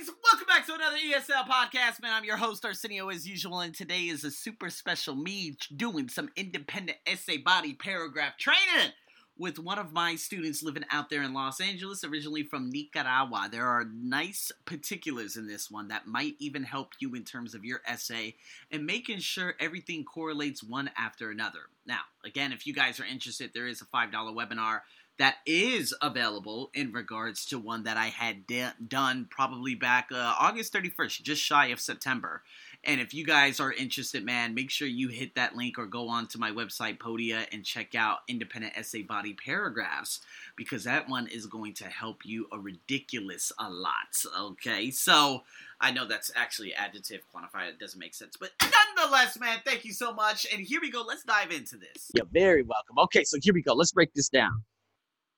guys, welcome back to another ESL podcast, man. I'm your host Arsenio as usual, and today is a super special me doing some independent essay body paragraph training with one of my students living out there in Los Angeles, originally from Nicaragua. There are nice particulars in this one that might even help you in terms of your essay and making sure everything correlates one after another. Now, again, if you guys are interested, there is a $5 webinar that is available in regards to one that I had de- done probably back uh, August 31st, just shy of September. And if you guys are interested, man, make sure you hit that link or go on to my website, Podia, and check out Independent Essay Body Paragraphs because that one is going to help you a ridiculous a lot. Okay, so I know that's actually adjective quantified, it doesn't make sense, but nonetheless, man, thank you so much. And here we go, let's dive into this. You're very welcome. Okay, so here we go. Let's break this down.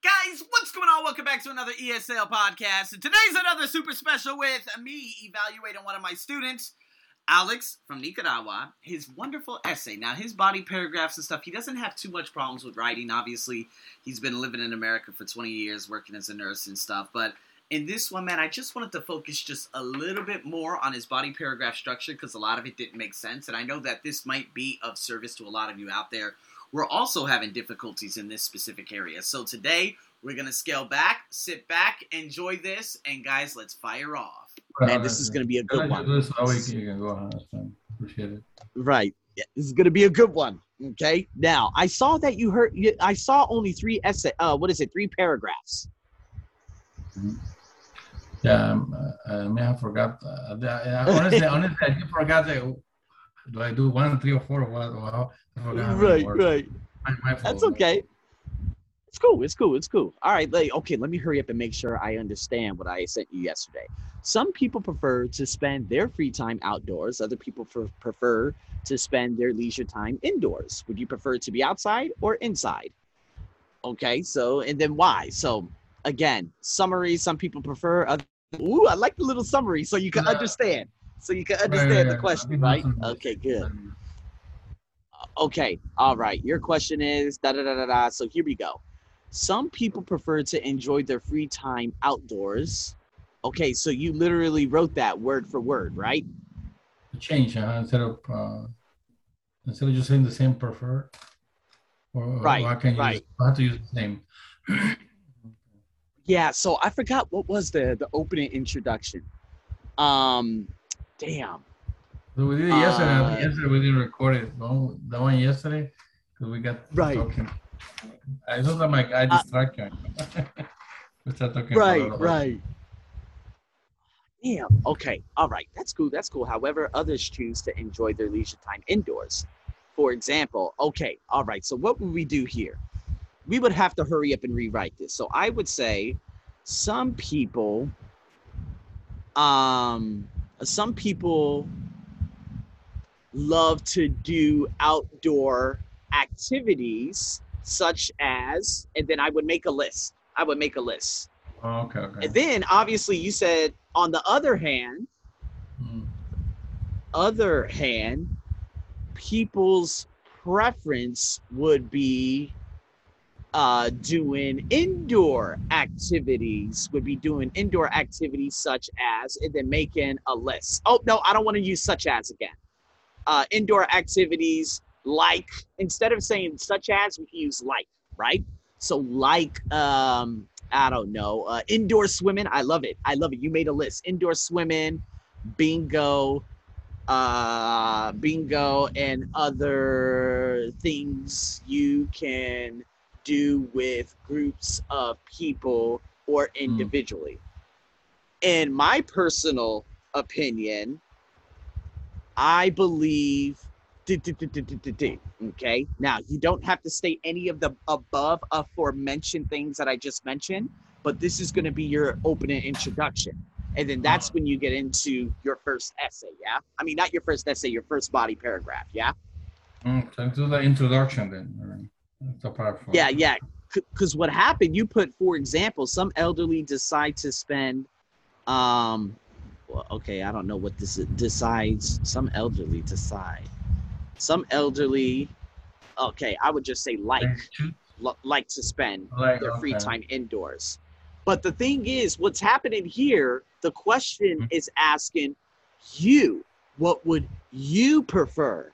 Guys, what's going on? Welcome back to another ESL podcast. And today's another super special with me evaluating one of my students, Alex from Nicaragua. His wonderful essay. Now, his body paragraphs and stuff, he doesn't have too much problems with writing. Obviously, he's been living in America for 20 years, working as a nurse and stuff. But in this one, man, I just wanted to focus just a little bit more on his body paragraph structure because a lot of it didn't make sense. And I know that this might be of service to a lot of you out there we're also having difficulties in this specific area. So today we're gonna scale back, sit back, enjoy this, and guys, let's fire off. Man, this is gonna be a good one. This way you can go on. Appreciate it. Right. This is gonna be a good one. Okay. Now I saw that you heard. I saw only three essay. Uh, what is it? Three paragraphs. Mm-hmm. Yeah, um, uh, I may have forgot. Uh, honestly, honestly, I forgot that do I do one, three, or four? What? right, right. That's okay. It's cool. It's cool. It's cool. All right. Like, okay, let me hurry up and make sure I understand what I sent you yesterday. Some people prefer to spend their free time outdoors. Other people prefer to spend their leisure time indoors. Would you prefer to be outside or inside? Okay. So, and then why? So, again, summary. Some people prefer. Other, ooh, I like the little summary so you can understand so you can understand the question, right? Okay, good. Okay, all right. Your question is da da da da da. So here we go. Some people prefer to enjoy their free time outdoors. Okay, so you literally wrote that word for word, right? Change uh, instead of uh, instead of just saying the same prefer. Or, right. Or I can right. Use, I have to use the same. yeah. So I forgot what was the the opening introduction. Um, Damn. So we did it yesterday. Uh, yesterday we didn't record it. No, the one yesterday because we got right. talking. I thought that my guy distracted. Uh, we start talking. Right, right. Damn. Okay. All right. That's cool. That's cool. However, others choose to enjoy their leisure time indoors. For example, okay. All right. So what would we do here? We would have to hurry up and rewrite this. So I would say some people um some people love to do outdoor activities such as and then i would make a list i would make a list oh, okay, okay and then obviously you said on the other hand mm. other hand people's preference would be uh, doing indoor activities, would be doing indoor activities such as, and then making a list. Oh, no, I don't want to use such as again. Uh, indoor activities like, instead of saying such as, we can use like, right? So, like, um, I don't know, uh, indoor swimming. I love it. I love it. You made a list. Indoor swimming, bingo, uh, bingo, and other things you can do with groups of people or hmm. individually. Mm. In my personal opinion, I believe. Okay, now you don't have to state any of the above aforementioned things that I just mentioned, but this is going to be your opening introduction. And then that's when you get into your first essay, yeah? I mean, not your first essay, your first body paragraph, yeah? Mm, so do the introduction then. The Yeah, yeah. Because what happened, you put, for example, some elderly decide to spend, um, well, okay, I don't know what this is, decides. Some elderly decide. Some elderly, okay, I would just say like, like to spend like, their free okay. time indoors. But the thing is, what's happening here, the question Mhm. is asking you, what would you prefer?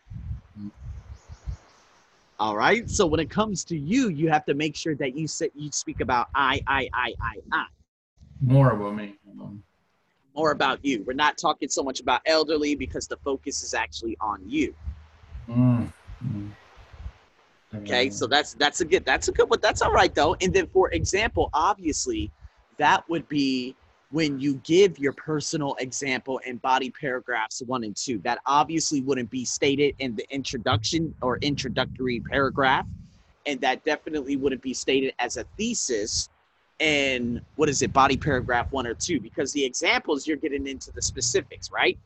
All right. So when it comes to you, you have to make sure that you say you speak about I, I, I, I, I. More about me. More about you. We're not talking so much about elderly because the focus is actually on you. mm, mm. Okay, so that's that's a good that's a good one. That's all right though. And then for example, obviously, that would be when you give your personal example in body paragraphs one and two. That obviously wouldn't be stated in the introduction or introductory paragraph, and that definitely wouldn't be stated as a thesis in what is it, body paragraph one or two, because the examples you're getting into the specifics, right?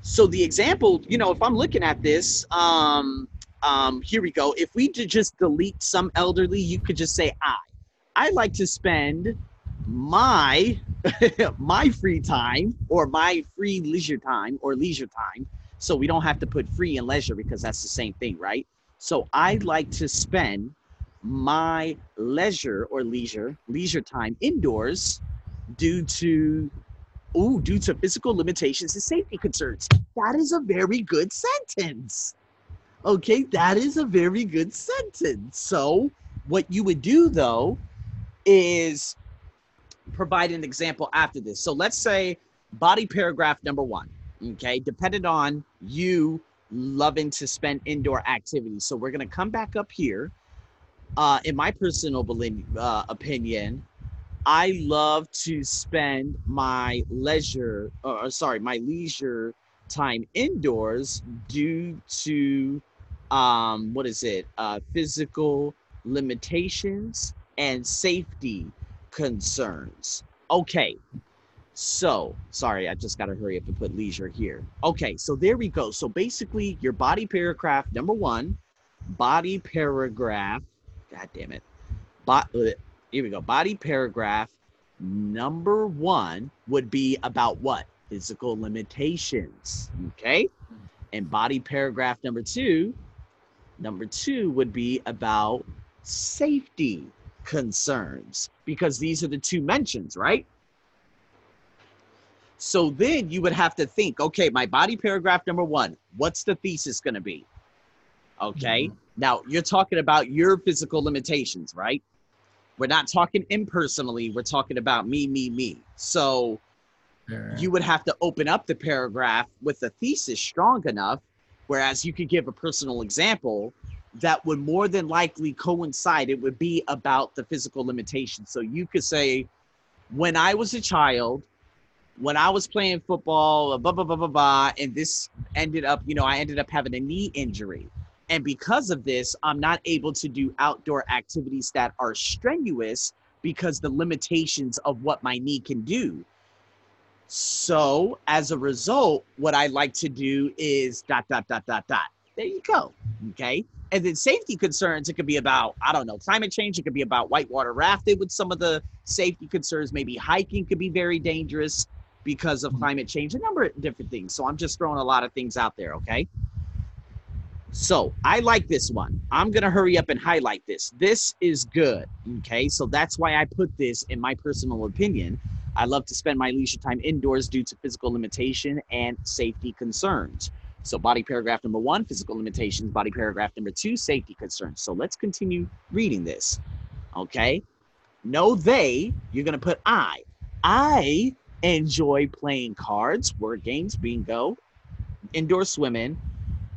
So the example, you know, if I'm looking at this, um, um, here we go. If we did just delete some elderly, you could just say I. I like to spend my my free time or my free leisure time or leisure time. So we don't have to put free and leisure because that's the same thing, right? So I like to spend my leisure or leisure leisure time indoors due to ooh due to physical limitations and safety concerns. That is a very good sentence. Okay, that is a very good sentence. So, what you would do though is provide an example after this. So, let's say body paragraph number one, okay, dependent on you loving to spend indoor activities. So, we're going to come back up here. Uh, in my personal belie- uh, opinion, I love to spend my leisure, or sorry, my leisure time indoors due to um what is it uh physical limitations and safety concerns. Okay so sorry i just got to hurry up and put leisure here. Okay so there we go. So basically your body paragraph number one body paragraph god damn it. But uh, here we go. Body paragraph number one would be about what? Physical limitations. Okay? And body paragraph number two number two would be about safety concerns because these are the two mentions right? So then you would have to think okay my body paragraph number one what's the thesis going to be okay Mhm. now you're talking about your physical limitations right we're not talking impersonally we're talking about me me me so you would have to open up the paragraph with a thesis strong enough, whereas you could give a personal example that would more than likely coincide. It would be about the physical limitations. So you could say, when I was a child, when I was playing football, blah, blah, blah, blah, blah, and this ended up, you know, I ended up having a knee injury. And because of this, I'm not able to do outdoor activities that are strenuous because the limitations of what my knee can do. So as a result, what I like to do is dot dot dot dot dot. There you go. Okay. And then safety concerns, it could be about, I don't know, climate change. It could be about whitewater rafting with some of the safety concerns. Maybe hiking could be very dangerous because of Mhm. climate change, a number of different things. So I'm just throwing a lot of things out there. Okay. So I like this one. I'm going to hurry up and highlight this. This is good. Okay. So that's why I put this in my personal opinion. I love to spend my leisure time indoors due to physical limitation and safety concerns. So, body paragraph number one, physical limitations. Body paragraph number two, safety concerns. So, let's continue reading this. Okay. No, they, you're going to put I. I enjoy playing cards, word games, bingo, indoor swimming,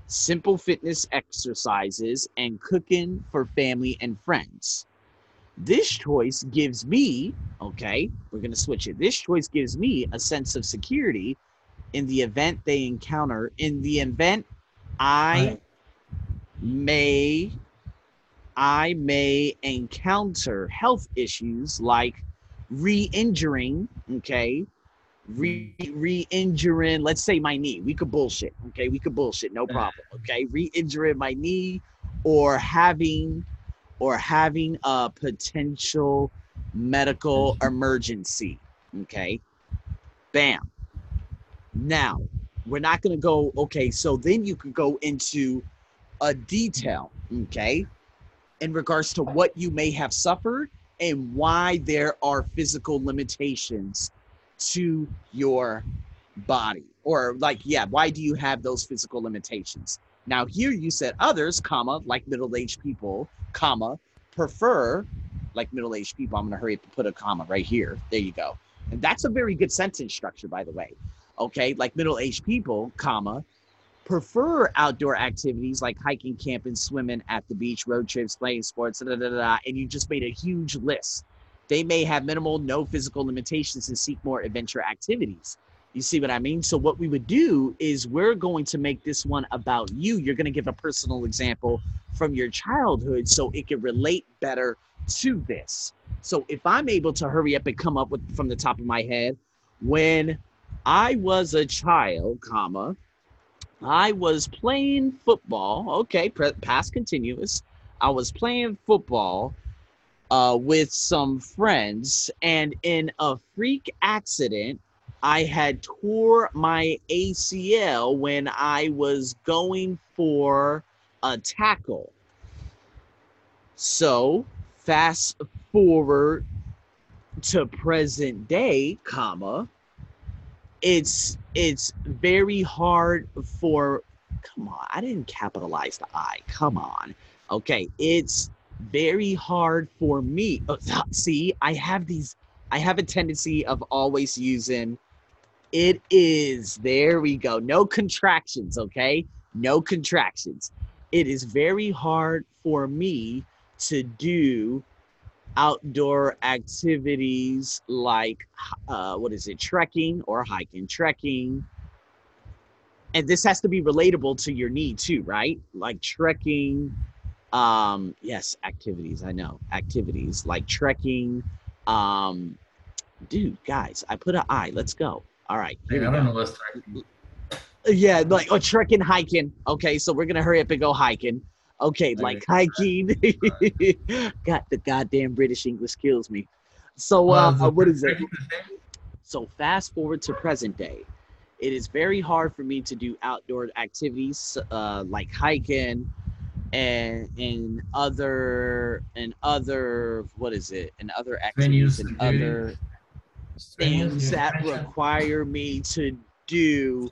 simple fitness exercises, and cooking for family and friends. This choice gives me, okay, we're going to switch it. This choice gives me a sense of security in the event they encounter, in the event I Right. may I may encounter health issues like re-injuring, okay? Re re-injuring, let's say my knee. We could bullshit, okay? We could bullshit, no problem. Okay. Re-injuring my knee or having or having a potential medical emergency. Okay. Bam. Now, we're not going to go, okay, so then you could go into a detail, okay, in regards to what you may have suffered and why there are physical limitations to your body. Or like yeah why do you have those physical limitations? Now here you said others comma like middle-aged people comma prefer like middle-aged people i'm going to hurry up and put a comma right here. There you go. And that's a very good sentence structure by the way. Okay like middle-aged people comma prefer outdoor activities like hiking camping swimming at the beach road trips playing sports da, da, da, and you just made a huge list they may have minimal no physical limitations and seek more adventure activities you see what I mean? So, what we would do is we're going to make this one about you. You're going to give a personal example from your childhood so it can relate better to this. So, if I'm able to hurry up and come up with from the top of my head, when I was a child, comma, I was playing football. Okay, past continuous. I was playing football uh, with some friends, and in a freak accident, I had tore my ACL when I was going for a tackle. So, fast forward to present day, comma, it's it's very hard for come on, I didn't capitalize the I. Come on. Okay, it's very hard for me. Oh, see, I have these I have a tendency of always using it is. There we go. No contractions, okay? No contractions. It is very hard for me to do outdoor activities like uh, what is it, trekking or hiking, trekking. And this has to be relatable to your need too, right? Like trekking. Um, yes, activities. I know activities like trekking. Um, dude, guys, I put an I. Let's go. All right. I don't know what's trekking. Yeah, like oh, trekking, hiking. Okay, so we're gonna hurry up and go hiking. Okay, like hiking. Got the goddamn British English kills me. So uh, uh what is it? So fast forward to present day. It is very hard for me to do outdoor activities uh, like hiking and and other and other what is it? And other activities and other things that require me to do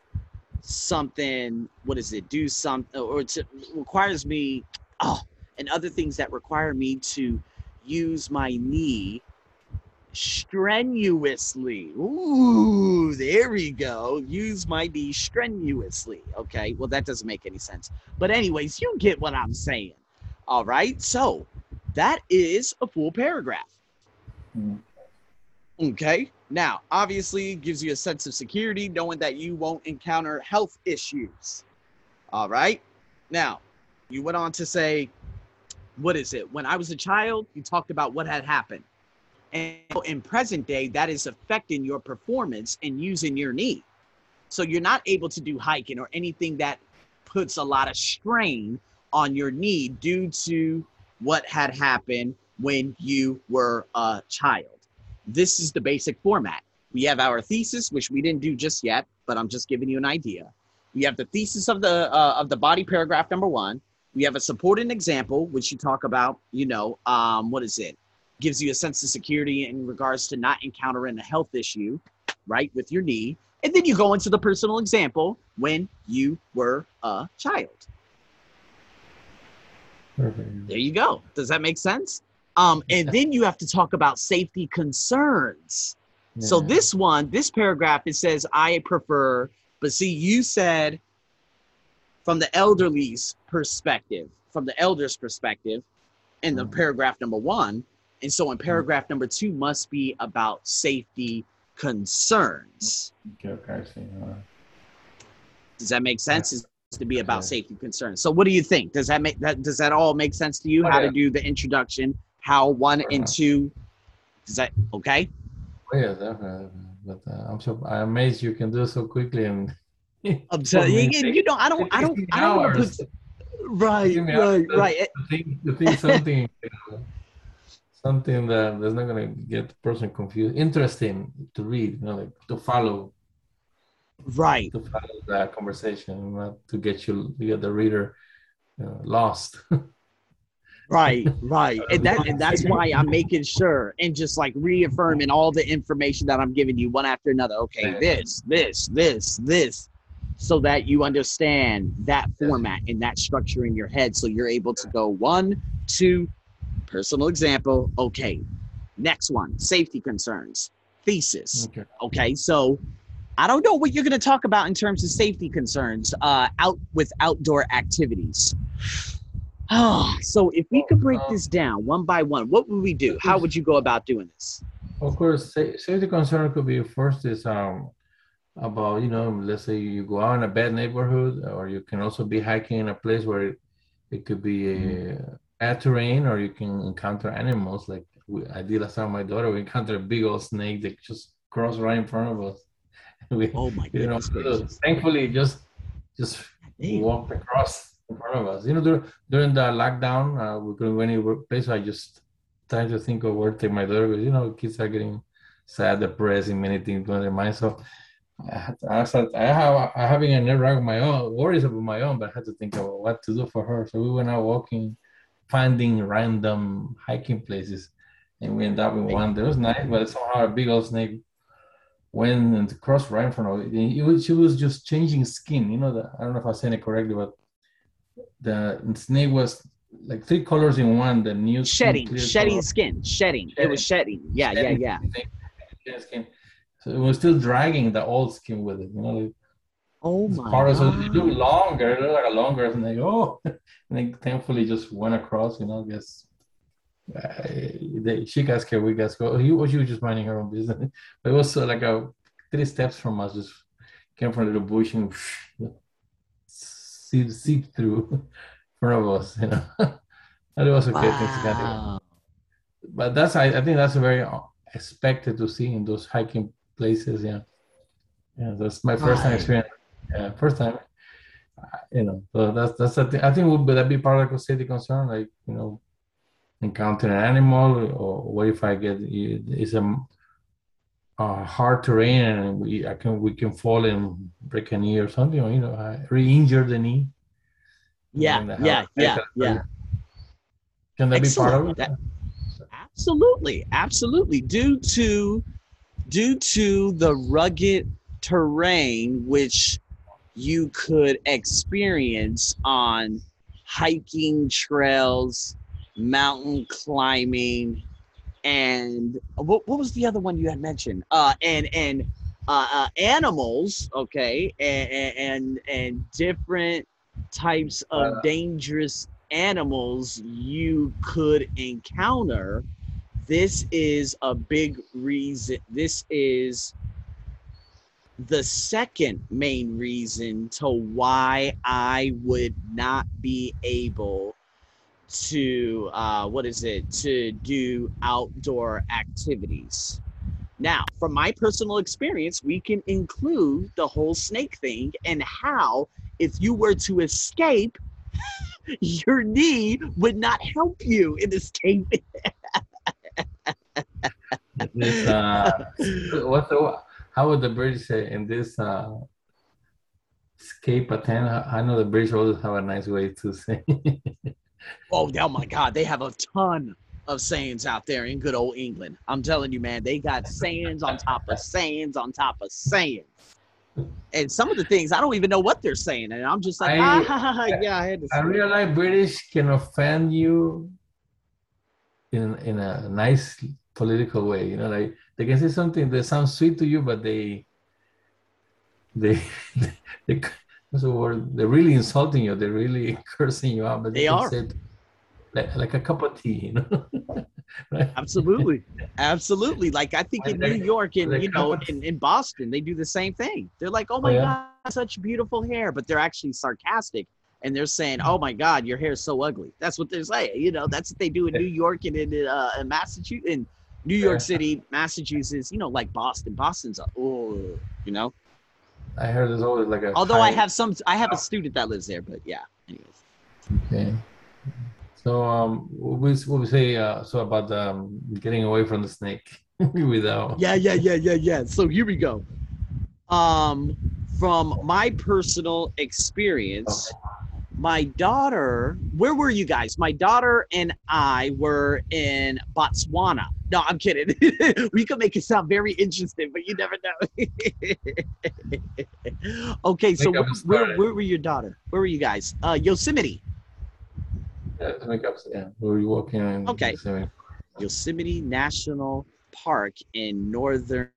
something what is it? Do something or to requires me oh and other things that require me to use my knee strenuously ooh there we go use my knee strenuously okay well that doesn't make any sense but anyways you get what i'm saying all right so that is a full paragraph mm. Okay. Now, obviously, gives you a sense of security knowing that you won't encounter health issues. All right. Now, you went on to say, what is it? When I was a child, you talked about what had happened. And in present day, that is affecting your performance and using your knee. So you're not able to do hiking or anything that puts a lot of strain on your knee due to what had happened when you were a child this is the basic format. We have our thesis, which we didn't do just yet, but I'm just giving you an idea. We have the thesis of the uh, of the body paragraph number one. We have a supporting example, which you talk about. You know, um, what is it? Gives you a sense of security in regards to not encountering a health issue, right, with your knee. And then you go into the personal example when you were a child. Perfect. There you go. Does that make sense? Um, and then you have to talk about safety concerns. Yeah. So this one, this paragraph, it says, I prefer, but see, you said from the elderly's perspective, from the elder's perspective, in the mm. paragraph number one. And so in mm. paragraph number two must be about safety concerns. Okay, okay, Does that make sense? Is to be about safety concerns. So what do you think? Does that make that does that all make sense to you? Oh, how yeah. to do the introduction how one and two is that okay oh, yeah definitely but uh, i'm so i'm amazed you can do it so quickly and i'm telling you, you know i don't i don't i don't want to put right right right to think, to think something something that that's not going to get the person confused. Interesting to read you know like to follow. Right. To follow that conversation not to get you to get the reader uh, lost. Right, right, and that and that's why I'm making sure and just like reaffirming all the information that I'm giving you one after another. Okay, this, this, this, this, so that you understand that format and that structure in your head, so you're able to go one, two, personal example. Okay, next one, safety concerns, thesis. Okay. Okay, so I don't know what you're going to talk about in terms of safety concerns uh, out with outdoor activities. Oh, so if we could break this down one by one, what would we do? How would you go about doing this? Of course, safety concern could be first is um about you know let's say you go out in a bad neighborhood, or you can also be hiking in a place where it, it could be a bad terrain, or you can encounter animals like we, I did last time. with My daughter we encountered a big old snake that just crossed right in front of us. we, Oh my god! you know, so thankfully just just walked across in front of us. You know, dur- during the lockdown, uh, we couldn't go any place. I just tried to think of where to take my daughter because you know kids are getting sad, depressed, and many things going on their mind. So I had to, I, started, I have I having a wreck of my own, worries about my own, but I had to think about what to do for her. So we went out walking, finding random hiking places, and we ended up in one that was nice, but somehow a big old snake went and crossed right in front of it. It was, she was just changing skin. You know, the, I don't know if I said it correctly, but the snake was like three colors in one. The new Shedding, shedding color. skin, shedding. It was shedding. Yeah, yeah, Shedding yeah. skin. So it was still dragging the old skin with it. You know, Oh my part so it god. looked longer. It looked like a longer snake. Oh, and then thankfully just went across. You know, I guess. Uh, they, she got scared. We got scared. He, she was just minding her own business. But it was uh, like a three steps from us. Just came from a little bush and see seep through in front of us. You know, and it was okay. Things got it. Wow. But that's I, I think that's very uh, expected to see in those hiking places. Yeah, yeah. That's my first time experience. Yeah, first time. Uh, You know, so that's that's the thing. I think would that be part of the safety concern? Like you know, encountering an animal, or what if I get it's a, a hard terrain and we I can we can fall and break a knee or something, or you know, I re-injure the knee. Yeah, yeah, yeah, yeah. Can that be part of it? That- absolutely, absolutely. Due to due to the rugged terrain which you could experience on hiking trails, mountain climbing, and what, what was the other one you had mentioned? Uh, and and uh, uh, animals, okay, and, and and different types of Uh, dangerous animals you could encounter. This is a big reason. This is the second main reason to why I would not be able to uh, what is it to do outdoor activities. Now, from my personal experience, we can include the whole snake thing and how if you were to escape, your knee would not help you in escaping. Uh, what the, how would the British say in this uh, escape attempt? I know the British always have a nice way to say. Oh, oh my God, they have a ton of sayings out there in good old England. I'm telling you, man, they got sayings on top of sayings on top of sayings. And some of the things I don't even know what they're saying, and I'm just like, I- ah, yeah, I had to. I say it." realize British can offend you in in a nice political way. You know, like they can say something that sounds sweet to you, but they they they what's the word? They're really insulting you. They're really cursing you out. But They can are. say it like, like a cup of tea. You know. Right? Absolutely, absolutely. Like I think in New York and you know in, in Boston, they do the same thing. They're like, "Oh my yeah? God, such beautiful hair," but they're actually sarcastic and they're saying, "Oh my God, your hair is so ugly." That's what they're saying. You know, that's what they do in New York and in uh, in Massachusetts, in New York. City, Massachusetts. You know, like Boston. Boston's a oh, you know. I heard there's always like a. Although I have some, I have a student that lives there, but yeah. Anyways. Okay. So um, what we what we say uh, so about um, getting away from the snake without. Yeah, yeah, yeah, yeah, yeah. So here we go. Um, from my personal experience, my daughter, where were you guys? My daughter and I were in Botswana. No, I'm kidding. we could make it sound very interesting, but you never know. okay, so where, where, where, were your daughter? Where were you guys? Uh, Yosemite. Yeah, yeah. We were you walking in okay. Yosemite. Yosemite National Park in Northern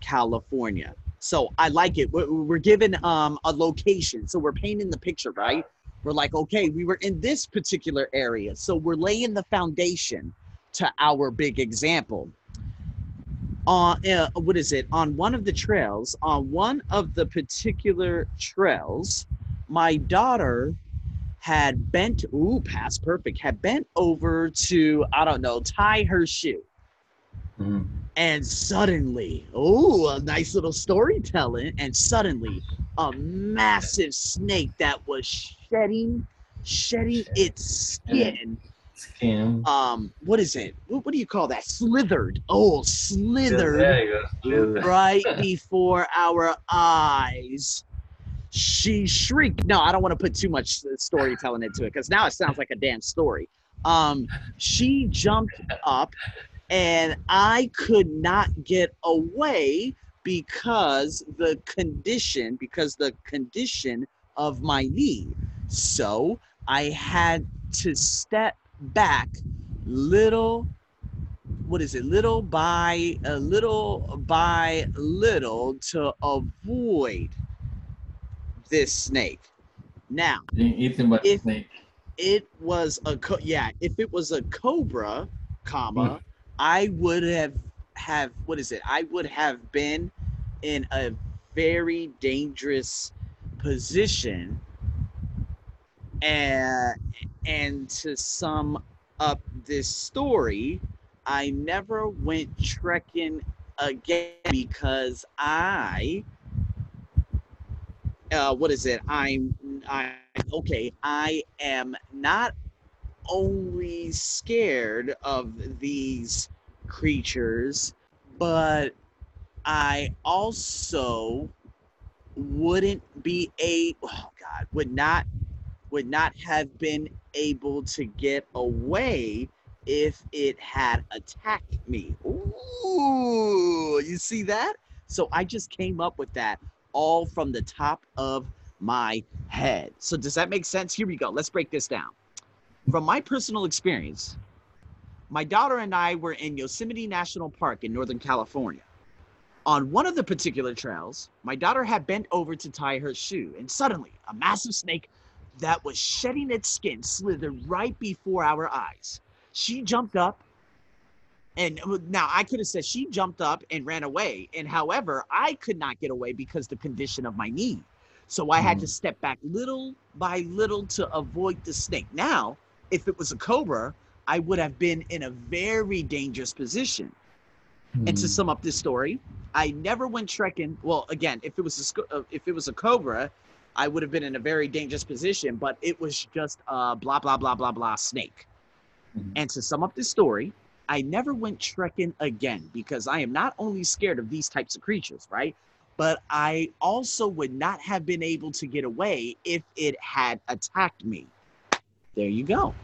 California. So I like it. We're, we're given um, a location, so we're painting the picture, right? We're like, okay, we were in this particular area, so we're laying the foundation to our big example. On uh, what is it? On one of the trails, on one of the particular trails, my daughter had bent. Ooh, past perfect. Had bent over to I don't know tie her shoe. Mm-hmm and suddenly, oh, a nice little storytelling, and suddenly a massive snake that was shedding, shedding its skin. Skin. Um, what is it? What, what do you call that? Slithered. Oh, slithered. Right before our eyes. She shrieked. No, I don't want to put too much storytelling into it because now it sounds like a damn story. Um, she jumped up and I could not get away because the condition, because the condition of my knee. So I had to step back little what is it little by a little by little to avoid this snake now eaten by if snake it was a co- yeah if it was a cobra comma mm. I would have have what is it? I would have been in a very dangerous position. And and to sum up this story, I never went trekking again because I uh, what is it? I'm I okay. I am not only scared of these creatures, but I also wouldn't be a oh god would not would not have been able to get away if it had attacked me. Ooh, you see that? So I just came up with that all from the top of my head. So does that make sense? Here we go. Let's break this down. From my personal experience, my daughter and I were in Yosemite National Park in Northern California. On one of the particular trails, my daughter had bent over to tie her shoe, and suddenly a massive snake that was shedding its skin slithered right before our eyes. She jumped up, and uh, now I could have said she jumped up and ran away, and however, I could not get away because the condition of my knee. So I had to mm. step back little by little to avoid the snake. Now, if it was a cobra, I would have been in a very dangerous position. Mm. And to hmm. sum up this story, I never went trekking. Well, again, if it was a uh, if it was a cobra, I would have been in a very dangerous position. But it was just a blah blah blah blah blah snake. Mm. And to sum up this story, I never went trekking again because I am not only scared of these types of creatures, right? But I also would not have been able to get away if it had attacked me. There you go.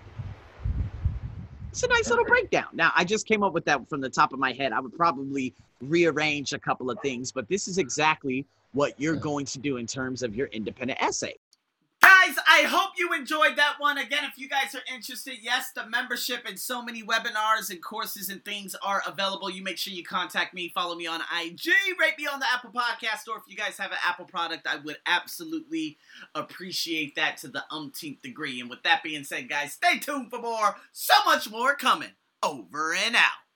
It's a nice little breakdown. Now, I just came up with that from the top of my head. I would probably rearrange a couple of things, but this is exactly what you're going to do in terms of your independent essay guys, I hope you enjoyed that one. Again, if you guys are interested, yes, the membership and so many webinars and courses and things are available. You make sure you contact me, follow me on IG, rate me on the Apple Podcast Store. If you guys have an Apple product, I would absolutely appreciate that to the umpteenth degree. And with that being said, guys, stay tuned for more. So much more coming. Over and out.